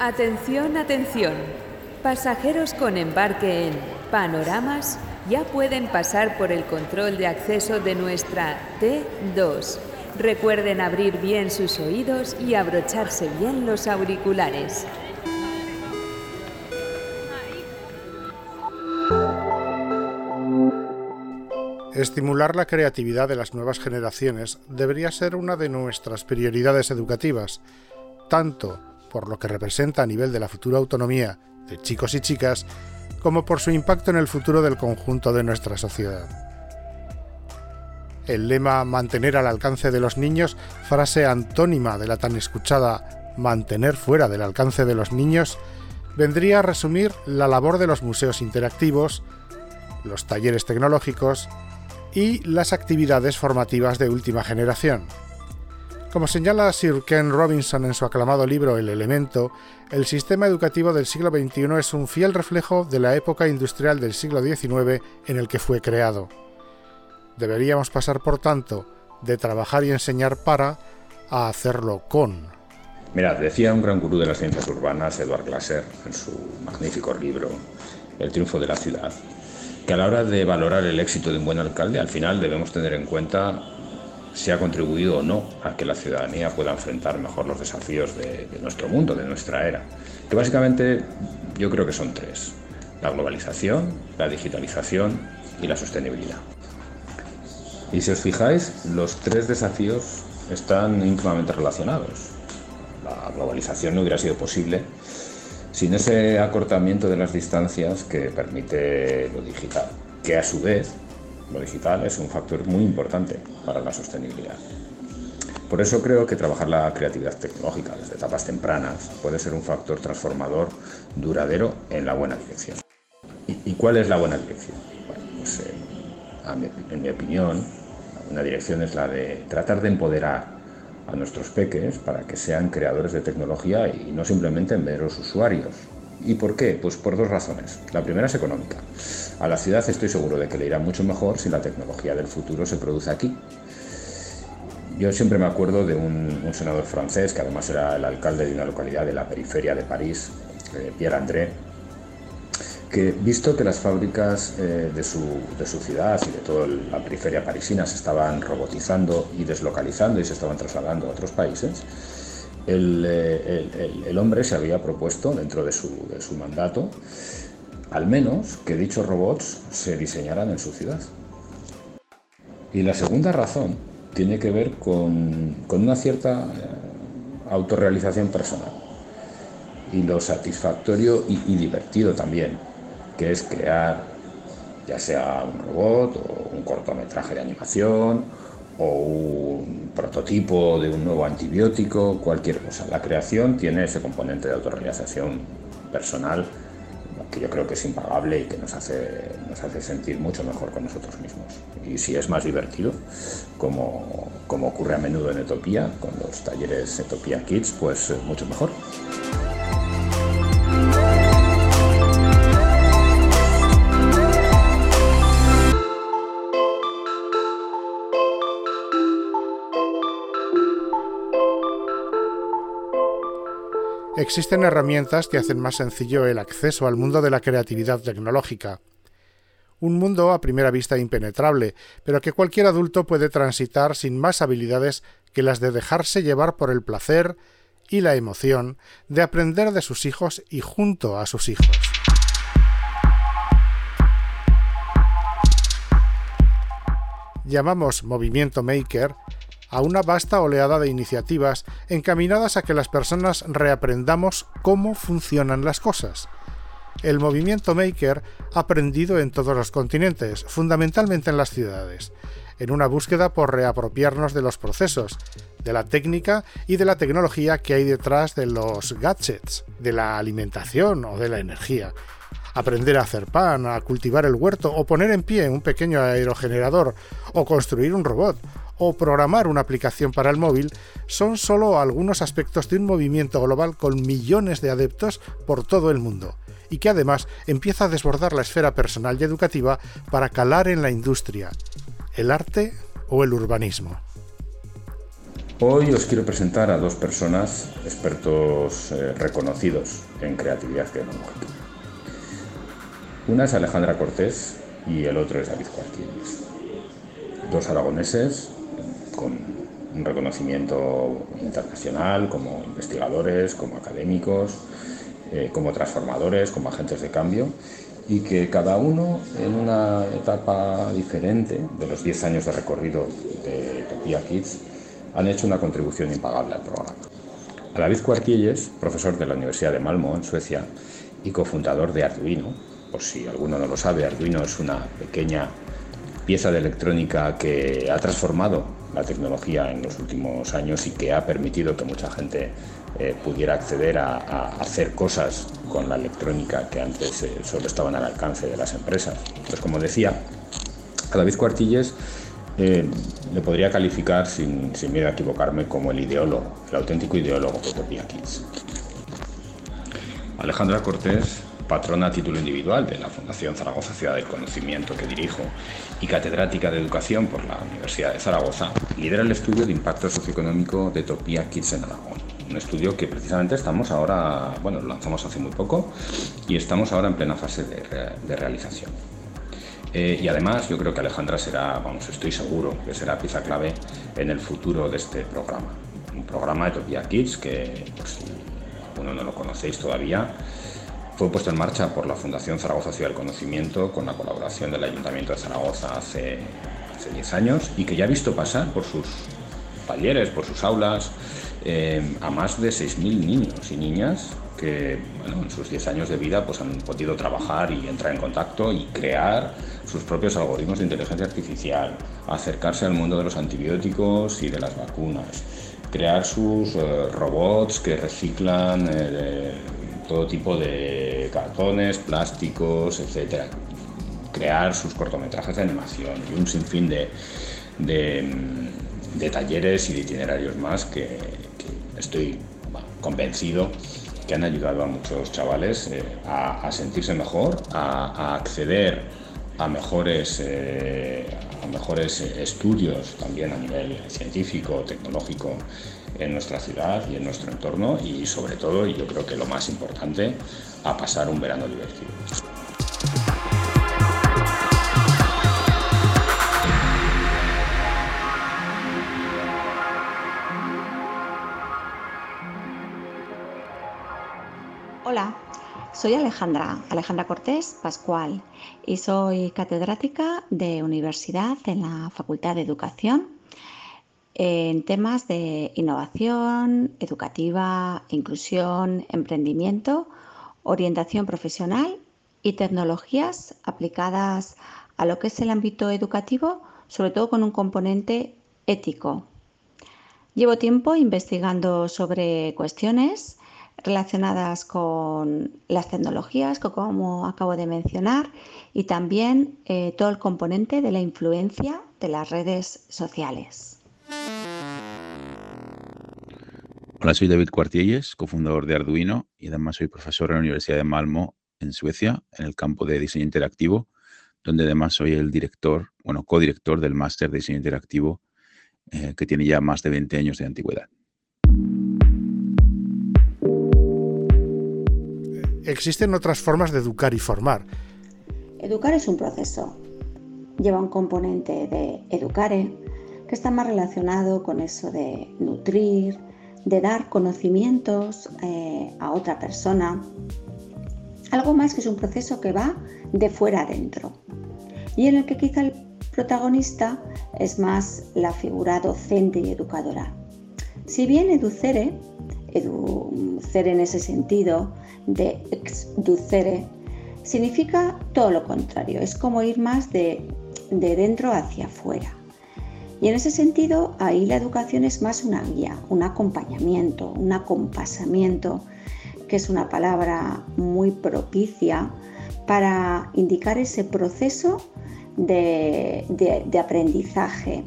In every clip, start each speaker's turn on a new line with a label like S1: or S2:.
S1: Atención, atención. Pasajeros con embarque en Panoramas ya pueden pasar por el control de acceso de nuestra T2. Recuerden abrir bien sus oídos y abrocharse bien los auriculares.
S2: Estimular la creatividad de las nuevas generaciones debería ser una de nuestras prioridades educativas, tanto por lo que representa a nivel de la futura autonomía de chicos y chicas, como por su impacto en el futuro del conjunto de nuestra sociedad. El lema mantener al alcance de los niños, frase antónima de la tan escuchada mantener fuera del alcance de los niños, vendría a resumir la labor de los museos interactivos, los talleres tecnológicos y las actividades formativas de última generación. Como señala Sir Ken Robinson en su aclamado libro El elemento, el sistema educativo del siglo XXI es un fiel reflejo de la época industrial del siglo XIX en el que fue creado. Deberíamos pasar, por tanto, de trabajar y enseñar para a hacerlo con.
S3: Mirad, decía un gran gurú de las ciencias urbanas, Edward Glaser, en su magnífico libro El triunfo de la ciudad, que a la hora de valorar el éxito de un buen alcalde, al final debemos tener en cuenta si ha contribuido o no a que la ciudadanía pueda enfrentar mejor los desafíos de, nuestro mundo, de nuestra era. Que básicamente yo creo que son tres. La globalización, la digitalización y la sostenibilidad. Y si os fijáis, los tres desafíos están íntimamente relacionados. La globalización no hubiera sido posible sin ese acortamiento de las distancias que permite lo digital, que a su vez lo digital es un factor muy importante para la sostenibilidad. Por eso creo que trabajar la creatividad tecnológica desde etapas tempranas puede ser un factor transformador duradero en la buena dirección. ¿Y, cuál es la buena dirección? Pues, eh, en mi opinión, una dirección es la de tratar de empoderar a nuestros peques para que sean creadores de tecnología y no simplemente meros usuarios. ¿Y por qué? Pues por dos razones. La primera es económica. A la ciudad estoy seguro de que le irá mucho mejor si la tecnología del futuro se produce aquí. Yo siempre me acuerdo de un, senador francés, que además era el alcalde de una localidad de la periferia de París, eh, Pierre André, que visto que las fábricas eh, de, su, ciudad y de toda la periferia parisina se estaban robotizando y deslocalizando y se estaban trasladando a otros países, el, eh, hombre se había propuesto dentro de su, mandato al menos que dichos robots se diseñaran en su ciudad. Y la segunda razón tiene que ver con, una cierta eh, autorrealización personal y lo satisfactorio y divertido también que es crear ya sea un robot o un cortometraje de animación o un prototipo de un nuevo antibiótico, cualquier cosa. La creación tiene ese componente de autorrealización personal que yo creo que es impagable y que nos hace, nos hace sentir mucho mejor con nosotros mismos. Y si es más divertido, como, como ocurre a menudo en Etopía, con los talleres Etopía Kids, pues mucho mejor.
S2: Existen herramientas que hacen más sencillo el acceso al mundo de la creatividad tecnológica. Un mundo a primera vista impenetrable, pero que cualquier adulto puede transitar sin más habilidades que las de dejarse llevar por el placer y la emoción de aprender de sus hijos y junto a sus hijos. Llamamos movimiento maker a una vasta oleada de iniciativas encaminadas a que las personas reaprendamos cómo funcionan las cosas. El movimiento Maker ha aprendido en todos los continentes, fundamentalmente en las ciudades, en una búsqueda por reapropiarnos de los procesos, de la técnica y de la tecnología que hay detrás de los gadgets, de la alimentación o de la energía. Aprender a hacer pan, a cultivar el huerto o poner en pie un pequeño aerogenerador o construir un robot o programar una aplicación para el móvil son solo algunos aspectos de un movimiento global con millones de adeptos por todo el mundo y que además empieza a desbordar la esfera personal y educativa para calar en la industria, el arte o el urbanismo.
S3: Hoy os quiero presentar a dos personas expertos eh, reconocidos en creatividad tecnológica. Una es Alejandra Cortés y el otro es David Cuartillas. Dos aragoneses con un reconocimiento internacional como investigadores, como académicos, eh, como transformadores, como agentes de cambio y que cada uno en una etapa diferente de los 10 años de recorrido de Topia Kids han hecho una contribución impagable al programa. A David Cuartilles, profesor de la Universidad de Malmo, en Suecia, y cofundador de Arduino, por si alguno no lo sabe, Arduino es una pequeña pieza de electrónica que ha transformado la tecnología en los últimos años y que ha permitido que mucha gente eh, pudiera acceder a, hacer cosas con la electrónica que antes eh, solo estaban al alcance de las empresas. Pues como decía, a David Cuartilles eh, le podría calificar, sin, sin, miedo a equivocarme, como el ideólogo, el auténtico ideólogo de Utopia Kids. Alejandra Cortés patrona a título individual de la Fundación Zaragoza Ciudad del Conocimiento que dirijo y catedrática de Educación por la Universidad de Zaragoza, lidera el estudio de impacto socioeconómico de Topia Kids en Aragón. Un estudio que precisamente estamos ahora, bueno, lo lanzamos hace muy poco y estamos ahora en plena fase de, realización. Eh, y además yo creo que Alejandra será, vamos, estoy seguro que será pieza clave en el futuro de este programa. Un programa de Topia Kids que, pues, alguno no lo conocéis todavía, fue puesto en marcha por la Fundación Zaragoza Ciudad del Conocimiento con la colaboración del Ayuntamiento de Zaragoza hace, hace 10 años y que ya ha visto pasar por sus talleres, por sus aulas, eh, a más de 6.000 niños y niñas que en sus 10 años de vida pues, han podido trabajar y entrar en contacto y crear sus propios algoritmos de inteligencia artificial, acercarse al mundo de los antibióticos y de las vacunas, crear sus eh, robots que reciclan eh, todo tipo de cartones, plásticos, etc. Crear sus cortometrajes de animación y un sinfín de, de, talleres y de itinerarios más que, estoy convencido que han ayudado a muchos chavales eh, a, sentirse mejor, a, acceder a mejores, eh, a mejores estudios también a nivel científico, tecnológico en nuestra ciudad y en nuestro entorno y sobre todo, y yo creo que lo más importante, a pasar un verano divertido.
S4: Soy Alejandra, Alejandra Cortés Pascual y soy catedrática de universidad en la Facultad de Educación en temas de innovación educativa, inclusión, emprendimiento, orientación profesional y tecnologías aplicadas a lo que es el ámbito educativo, sobre todo con un componente ético. Llevo tiempo investigando sobre cuestiones relacionadas con las tecnologías, como acabo de mencionar, y también eh, todo el componente de la influencia de las redes sociales.
S5: Hola, soy David Cuartielles, cofundador de Arduino y además soy profesor en la Universidad de Malmo, en Suecia, en el campo de diseño interactivo, donde además soy el director, bueno, codirector del máster de diseño interactivo, eh, que tiene ya más de 20 años de antigüedad.
S2: Existen otras formas de educar y formar.
S4: Educar es un proceso. Lleva un componente de educare, que está más relacionado con eso de nutrir, de dar conocimientos eh, a otra persona. Algo más que es un proceso que va de fuera adentro y en el que quizá el protagonista es más la figura docente y educadora. Si bien educere, educere en ese sentido de exducere, significa todo lo contrario, es como ir más de, de dentro hacia afuera. Y en ese sentido, ahí la educación es más una guía, un acompañamiento, un acompasamiento, que es una palabra muy propicia para indicar ese proceso de, aprendizaje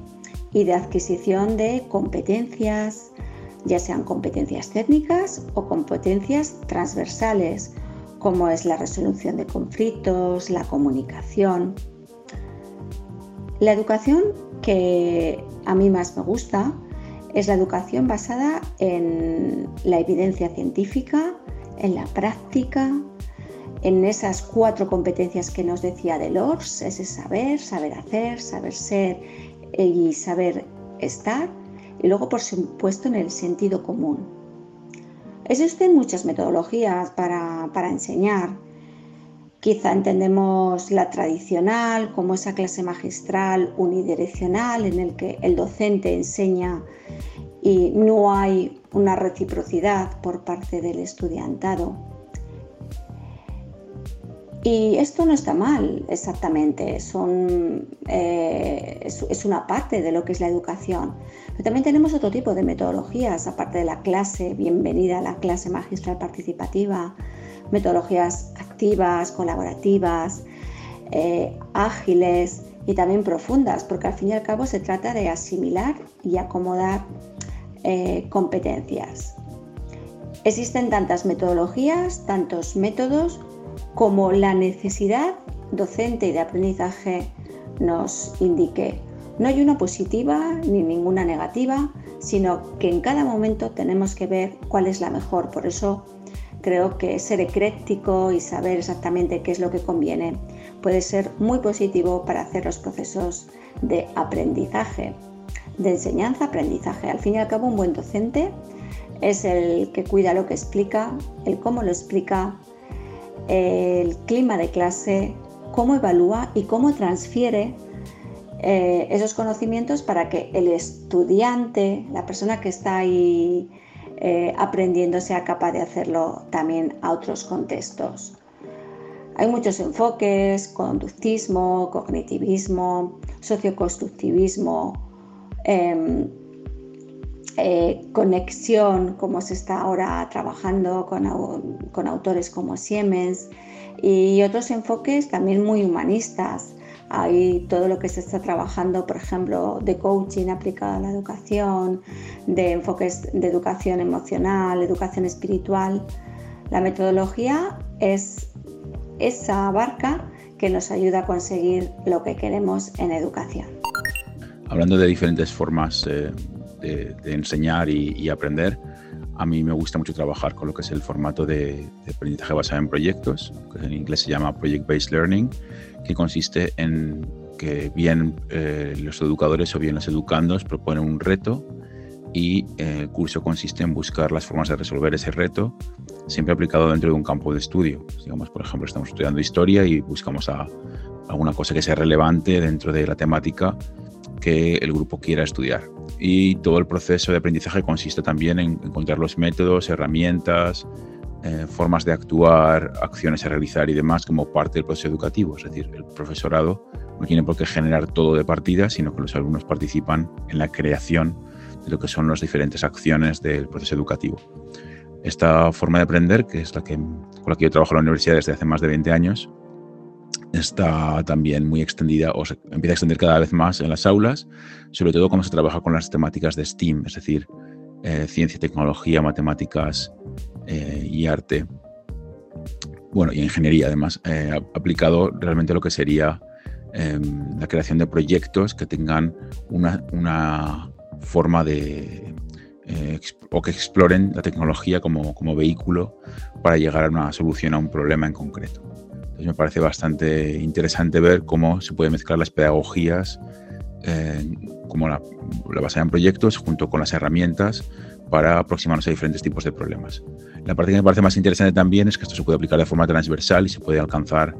S4: y de adquisición de competencias, ya sean competencias técnicas o competencias transversales, como es la resolución de conflictos, la comunicación. La educación que a mí más me gusta es la educación basada en la evidencia científica, en la práctica, en esas cuatro competencias que nos decía Delors, ese saber, saber hacer, saber ser y saber estar, y luego por supuesto en el sentido común. Existen muchas metodologías para, para enseñar. Quizá entendemos la tradicional como esa clase magistral unidireccional en el que el docente enseña y no hay una reciprocidad por parte del estudiantado. Y esto no está mal exactamente, son, eh, es, una parte de lo que es la educación. Pero también tenemos otro tipo de metodologías, aparte de la clase, bienvenida a la clase magistral participativa, metodologías activas, colaborativas, eh, ágiles y también profundas, porque al fin y al cabo se trata de asimilar y acomodar eh, competencias. Existen tantas metodologías, tantos métodos, como la necesidad docente y de aprendizaje nos indique. No hay una positiva ni ninguna negativa, sino que en cada momento tenemos que ver cuál es la mejor. Por eso creo que ser ecléctico y saber exactamente qué es lo que conviene puede ser muy positivo para hacer los procesos de aprendizaje de enseñanza-aprendizaje. Al fin y al cabo, un buen docente es el que cuida lo que explica, el cómo lo explica, el clima de clase, cómo evalúa y cómo transfiere eh, esos conocimientos para que el estudiante, la persona que está ahí eh, aprendiendo, sea capaz de hacerlo también a otros contextos. Hay muchos enfoques, conductismo, cognitivismo, socioconstructivismo, Em, eh, conexión, como se está ahora trabajando con, autores como Siemens, y otros enfoques también muy humanistas. Hay todo lo que se está trabajando, por ejemplo, de coaching aplicado a la educación, de enfoques de educación emocional, educación espiritual. La metodología es esa barca que nos ayuda a conseguir lo que queremos en educación
S5: hablando de diferentes formas eh, de, enseñar y, aprender, a mí me gusta mucho trabajar con lo que es el formato de, aprendizaje basado en proyectos, que en inglés se llama Project Based Learning, que consiste en que bien eh, los educadores o bien los educandos proponen un reto y eh, el curso consiste en buscar las formas de resolver ese reto, siempre aplicado dentro de un campo de estudio. Digamos, por ejemplo, estamos estudiando historia y buscamos a, alguna cosa que sea relevante dentro de la temática que el grupo quiera estudiar. Y todo el proceso de aprendizaje consiste también en encontrar los métodos, herramientas, eh, formas de actuar, acciones a realizar y demás como parte del proceso educativo. Es decir, el profesorado no tiene por qué generar todo de partida, sino que los alumnos participan en la creación de lo que son las diferentes acciones del proceso educativo. Esta forma de aprender, que es la que, con la que yo trabajo en la universidad desde hace más de 20 años, está también muy extendida o se empieza a extender cada vez más en las aulas, sobre todo cuando se trabaja con las temáticas de STEAM, es decir, eh, ciencia, tecnología, matemáticas eh, y arte. Bueno, y ingeniería además, eh, aplicado realmente lo que sería em, la creación de proyectos que tengan una, una forma de o que exploren la tecnología como, como vehículo para llegar a una solución a un problema en concreto me parece bastante interesante ver cómo se pueden mezclar las pedagogías, eh, como la, la basada en proyectos, junto con las herramientas para aproximarnos a diferentes tipos de problemas. La parte que me parece más interesante también es que esto se puede aplicar de forma transversal y se puede alcanzar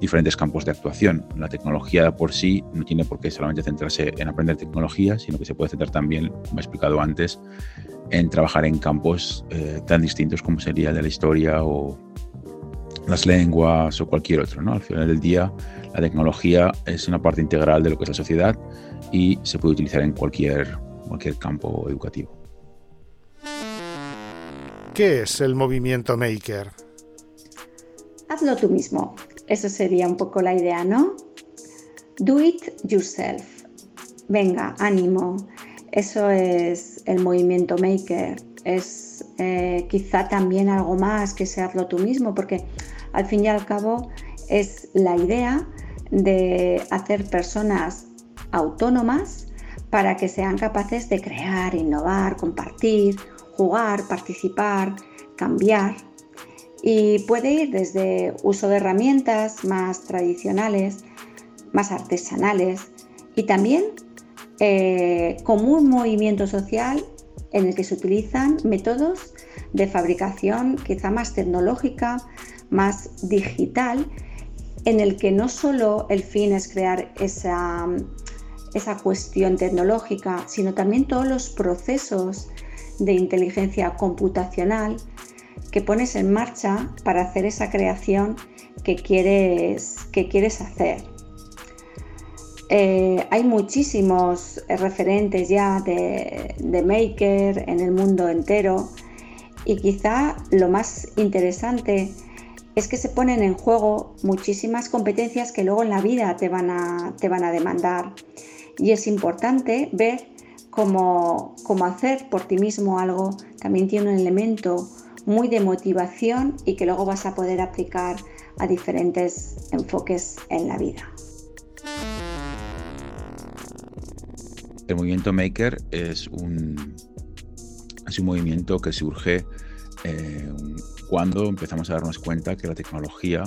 S5: diferentes campos de actuación. La tecnología por sí no tiene por qué solamente centrarse en aprender tecnología, sino que se puede centrar también, como he explicado antes, en trabajar en campos eh, tan distintos como sería el de la historia o, las lenguas o cualquier otro. ¿no? Al final del día, la tecnología es una parte integral de lo que es la sociedad y se puede utilizar en cualquier, cualquier campo educativo.
S2: ¿Qué es el movimiento Maker?
S4: Hazlo tú mismo. Eso sería un poco la idea, ¿no? Do it yourself. Venga, ánimo. Eso es el movimiento Maker. Es eh, quizá también algo más que se hazlo tú mismo, porque al fin y al cabo es la idea de hacer personas autónomas para que sean capaces de crear, innovar, compartir, jugar, participar, cambiar. Y puede ir desde uso de herramientas más tradicionales, más artesanales y también eh, como un movimiento social en el que se utilizan métodos de fabricación quizá más tecnológica, más digital, en el que no solo el fin es crear esa, esa cuestión tecnológica, sino también todos los procesos de inteligencia computacional que pones en marcha para hacer esa creación que quieres, que quieres hacer. Eh, hay muchísimos referentes ya de, de, Maker en el mundo entero y quizá lo más interesante es que se ponen en juego muchísimas competencias que luego en la vida te van a, te van a demandar. Y es importante ver cómo, cómo hacer por ti mismo algo también tiene un elemento muy de motivación y que luego vas a poder aplicar a diferentes enfoques en la vida.
S5: El movimiento Maker es un, es un movimiento que surge eh, cuando empezamos a darnos cuenta que la tecnología,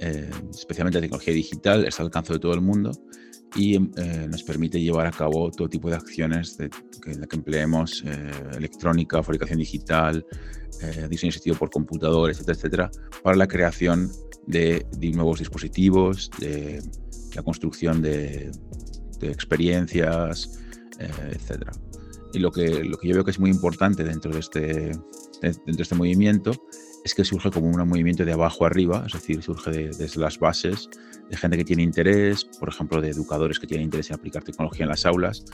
S5: eh, especialmente la tecnología digital, está al alcance de todo el mundo y eh, nos permite llevar a cabo todo tipo de acciones de, que, en la que empleemos electrónica, fabricación digital, diseño asistido por computadores, etcétera, etcétera, para la creación de, de nuevos dispositivos, de la construcción de, de experiencias, etcétera. Y lo que, lo que yo veo que es muy importante dentro de este, dentro de este movimiento es que surge como un movimiento de abajo arriba, es decir, surge desde las bases, de gente que tiene interés, por ejemplo, de educadores que tienen interés en aplicar tecnología en las aulas,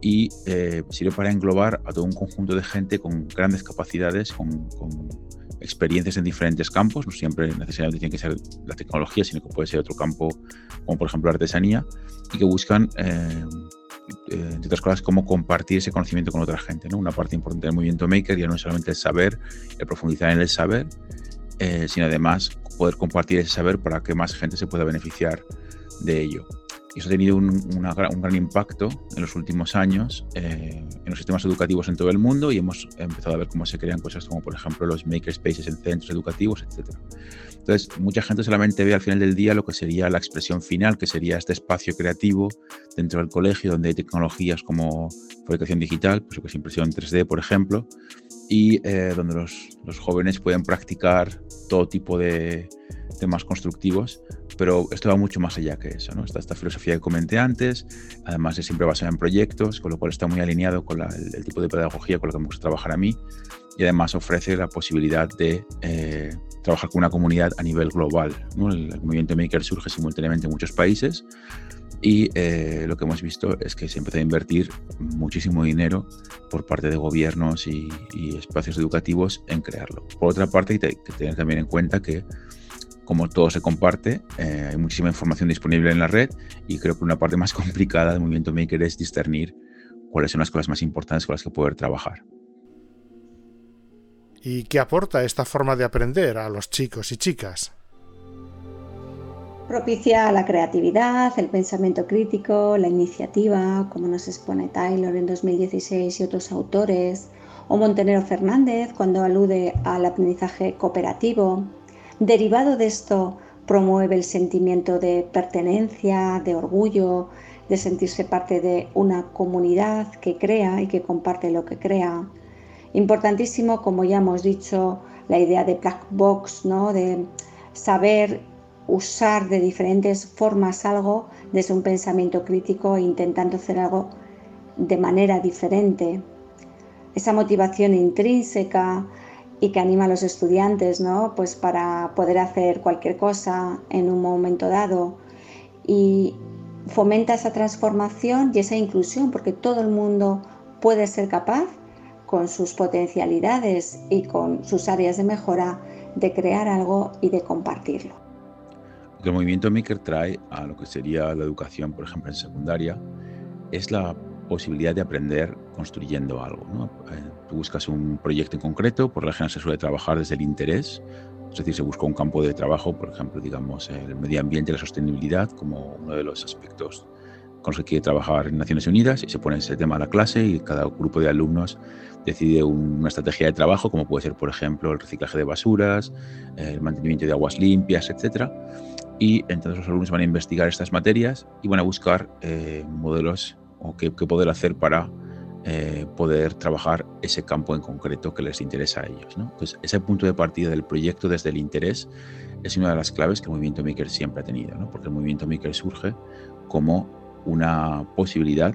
S5: y eh, sirve para englobar a todo un conjunto de gente con grandes capacidades, con, experiencias en diferentes campos, no siempre necesariamente tiene que ser la tecnología, sino que puede ser otro campo, como por ejemplo la artesanía, y que buscan eh, eh, entre otras cosas, cómo compartir ese conocimiento con otra gente. ¿no? Una parte importante del movimiento Maker ya no es solamente el saber, el profundizar en el saber, eh, sino además poder compartir ese saber para que más gente se pueda beneficiar de ello. Y eso ha tenido un, un gran impacto en los últimos años eh, en los sistemas educativos en todo el mundo y hemos empezado a ver cómo se crean cosas como, por ejemplo, los makerspaces en centros educativos, etc. Entonces, mucha gente solamente ve al final del día lo que sería la expresión final, que sería este espacio creativo dentro del colegio donde hay tecnologías como fabricación digital, pues que es impresión 3D, por ejemplo, y eh, donde los, los jóvenes pueden practicar todo tipo de temas constructivos, pero esto va mucho más allá que eso. ¿no? Está esta filosofía que comenté antes, además es siempre basada en proyectos, con lo cual está muy alineado con el, tipo de pedagogía con lo que me gusta trabajar a mí y además ofrece la posibilidad de eh, trabajar con una comunidad a nivel global. El, movimiento Maker surge simultáneamente en muchos países y eh, lo que hemos visto es que se empezó a invertir muchísimo dinero por parte de gobiernos y, espacios educativos en crearlo. Por otra parte, hay que tener también en cuenta que como todo se comparte, eh, hay muchísima información disponible en la red y creo que una parte más complicada del movimiento Maker es discernir cuáles son las cosas más importantes con las que poder trabajar.
S2: ¿Y qué aporta esta forma de aprender a los chicos y chicas?
S4: Propicia la creatividad, el pensamiento crítico, la iniciativa, como nos expone Taylor en 2016 y otros autores, o Montenero Fernández cuando alude al aprendizaje cooperativo, Derivado de esto, promueve el sentimiento de pertenencia, de orgullo, de sentirse parte de una comunidad que crea y que comparte lo que crea. Importantísimo, como ya hemos dicho, la idea de black box, ¿no? de saber usar de diferentes formas algo desde un pensamiento crítico e intentando hacer algo de manera diferente. Esa motivación intrínseca, y que anima a los estudiantes, ¿no? Pues para poder hacer cualquier cosa en un momento dado y fomenta esa transformación y esa inclusión porque todo el mundo puede ser capaz con sus potencialidades y con sus áreas de mejora de crear algo y de compartirlo.
S5: El movimiento Maker trae a lo que sería la educación, por ejemplo, en secundaria, es la posibilidad de aprender construyendo algo. ¿no? Eh, tú buscas un proyecto en concreto, por la general se suele trabajar desde el interés, es decir, se busca un campo de trabajo, por ejemplo, digamos, el medio ambiente y la sostenibilidad como uno de los aspectos con los que quiere trabajar en Naciones Unidas y se pone ese tema a la clase y cada grupo de alumnos decide una estrategia de trabajo, como puede ser, por ejemplo, el reciclaje de basuras, el mantenimiento de aguas limpias, etc. Y entonces los alumnos van a investigar estas materias y van a buscar eh, modelos o qué, poder hacer para eh, poder trabajar ese campo en concreto que les interesa a ellos. Entonces, ese punto de partida del proyecto desde el interés es una de las claves que el movimiento Maker siempre ha tenido, porque el movimiento Maker surge como una posibilidad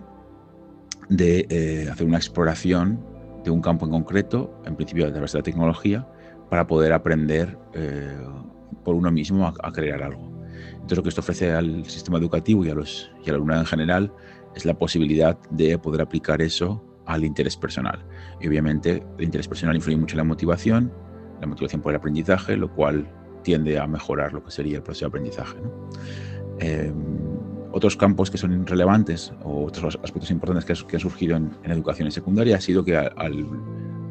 S5: de eh, hacer una exploración de un campo en concreto, en principio de la tecnología, para poder aprender por uno mismo a, crear algo. Entonces lo que esto ofrece al sistema educativo y, a los, y al alumnado en general es la posibilidad de poder aplicar eso al interés personal. Y obviamente el interés personal influye mucho en la motivación, la motivación por el aprendizaje, lo cual tiende a mejorar lo que sería el proceso de aprendizaje. Em, otros campos que son relevantes o otros aspectos importantes que, han surgido en, educación secundaria ha sido que al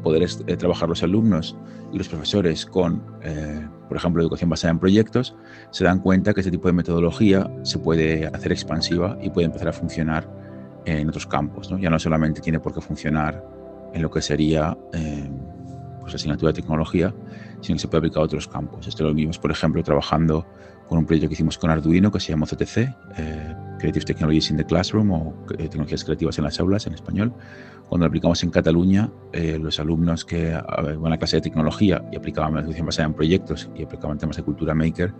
S5: poder eh, trabajar los alumnos y los profesores con, eh, por ejemplo, educación basada en proyectos, se dan cuenta que este tipo de metodología se puede hacer expansiva y puede empezar a funcionar en otros campos. Ya no solamente tiene por qué funcionar en lo que sería eh, pues, asignatura de tecnología, sino que se puede aplicar a otros campos. Esto lo vimos, por ejemplo, trabajando con un proyecto que hicimos con Arduino que se llama CTC, eh, Creative Technologies in the Classroom o eh, Tecnologías Creativas en las Aulas en español. Cuando lo aplicamos en Cataluña, eh, los alumnos que van a la clase de tecnología y aplicaban la educación basada en proyectos y aplicaban temas de cultura maker,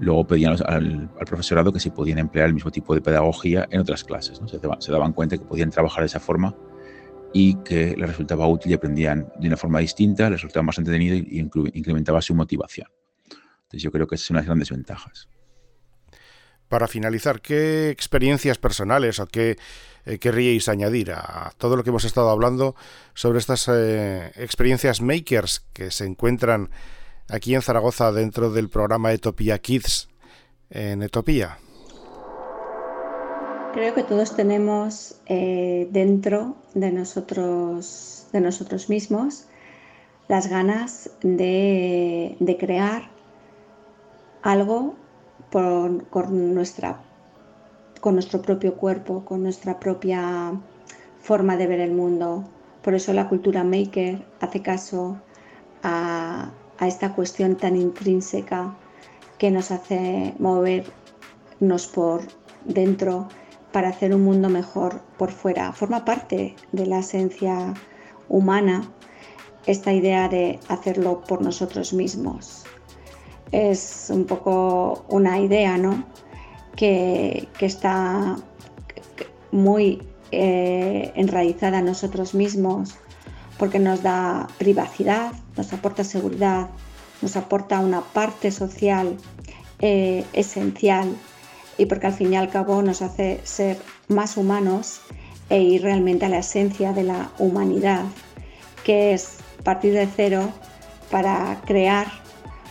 S5: luego pedían al, profesorado que si podían emplear el mismo tipo de pedagogía en otras clases. ¿no? Se, se, daban cuenta que podían trabajar de esa forma y que les resultaba útil y aprendían de una forma distinta, les resultaba más entretenido y incrementaba su motivación. Entonces yo creo que es una de las grandes ventajas.
S2: Para finalizar, ¿qué experiencias personales o qué eh, querríais añadir a todo lo que hemos estado hablando sobre estas eh, experiencias makers que se encuentran aquí en Zaragoza dentro del programa Etopía Kids en Etopía?
S4: Creo que todos tenemos eh, dentro de nosotros, de nosotros mismos las ganas de, crear algo con, nuestra, con nuestro propio cuerpo, con nuestra propia forma de ver el mundo. Por eso la cultura maker hace caso a, a esta cuestión tan intrínseca que nos hace movernos por dentro para hacer un mundo mejor por fuera. Forma parte de la esencia humana esta idea de hacerlo por nosotros mismos. Es un poco una idea, ¿no? Que, está muy eh, enraizada en nosotros mismos porque nos da privacidad, nos aporta seguridad, nos aporta una parte social eh, esencial y porque al fin y al cabo nos hace ser más humanos e ir realmente a la esencia de la humanidad, que es partir de cero para crear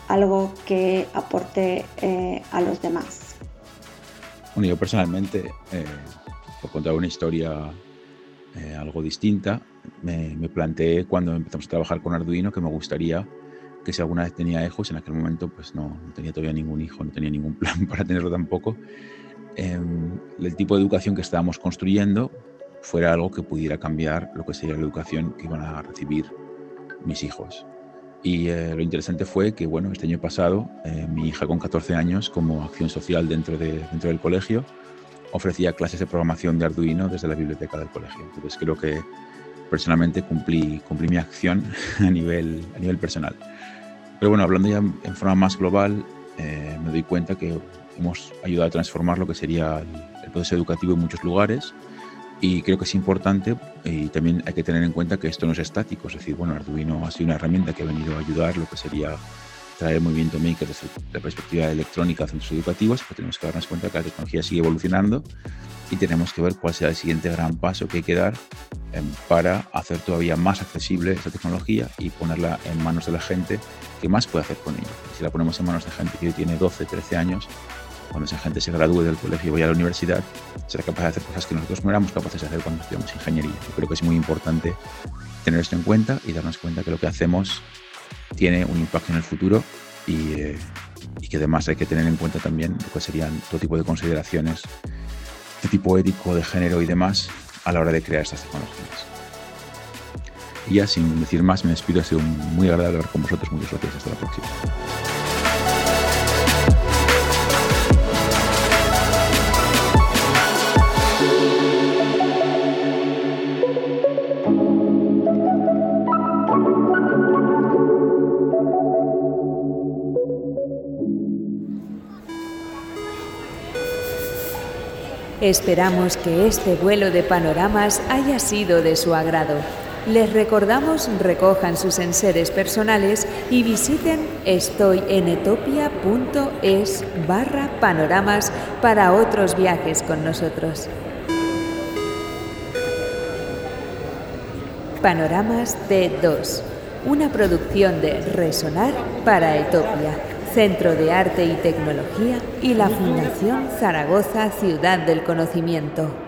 S4: algo que aporte eh, a los demás.
S5: Bueno, yo personalmente, eh, por contar una historia eh, algo distinta, me, me, planteé cuando empezamos a trabajar con Arduino que me gustaría que si alguna vez tenía hijos, en aquel momento pues no, tenía todavía ningún hijo, no tenía ningún plan para tenerlo tampoco, em, el tipo de educación que estábamos construyendo fuera algo que pudiera cambiar lo que sería la educación que iban a recibir mis hijos. Y eh, lo interesante fue que, bueno, este año pasado, eh, mi hija con 14 años, como acción social dentro, de, dentro del colegio, ofrecía clases de programación de Arduino desde la biblioteca del colegio. Entonces creo que personalmente cumplí, cumplí mi acción a nivel, a nivel personal. Pero bueno, hablando ya en forma más global, eh, me doy cuenta que hemos ayudado a transformar lo que sería el, proceso educativo en muchos lugares y creo que es importante y también hay que tener en cuenta que esto no es estático, es decir, bueno, Arduino ha sido una herramienta que ha venido a ayudar lo que sería traer movimiento maker desde la perspectiva electrónica a centros educativos, pero tenemos que darnos cuenta que la tecnología sigue evolucionando y tenemos que ver cuál será el siguiente gran paso que hay que dar em, para hacer todavía más accesible esta tecnología y ponerla en manos de la gente que más puede hacer con ella. Si la ponemos en manos de gente que tiene 12, 13 años, cuando esa gente se gradúe del colegio y vaya a la universidad, será capaz de hacer cosas que nosotros no éramos capaces de hacer cuando estudiamos ingeniería. Yo creo que es muy importante tener esto en cuenta y darnos cuenta que lo que hacemos tiene un impacto en el futuro y, eh, y que además hay que tener en cuenta también lo que serían todo tipo de consideraciones tipo ético de género y demás a la hora de crear estas tecnologías. Y ya sin decir más, me despido. Ha sido muy agradable hablar con vosotros. Muchas gracias. Hasta la próxima.
S1: Esperamos que este vuelo de panoramas haya sido de su agrado. Les recordamos recojan sus enseres personales y visiten estoyenetopia.es barra panoramas para otros viajes con nosotros. Panoramas D2, una producción de Resonar para Etopia, Centro de Arte y Tecnología y la Fundación Zaragoza Ciudad del Conocimiento.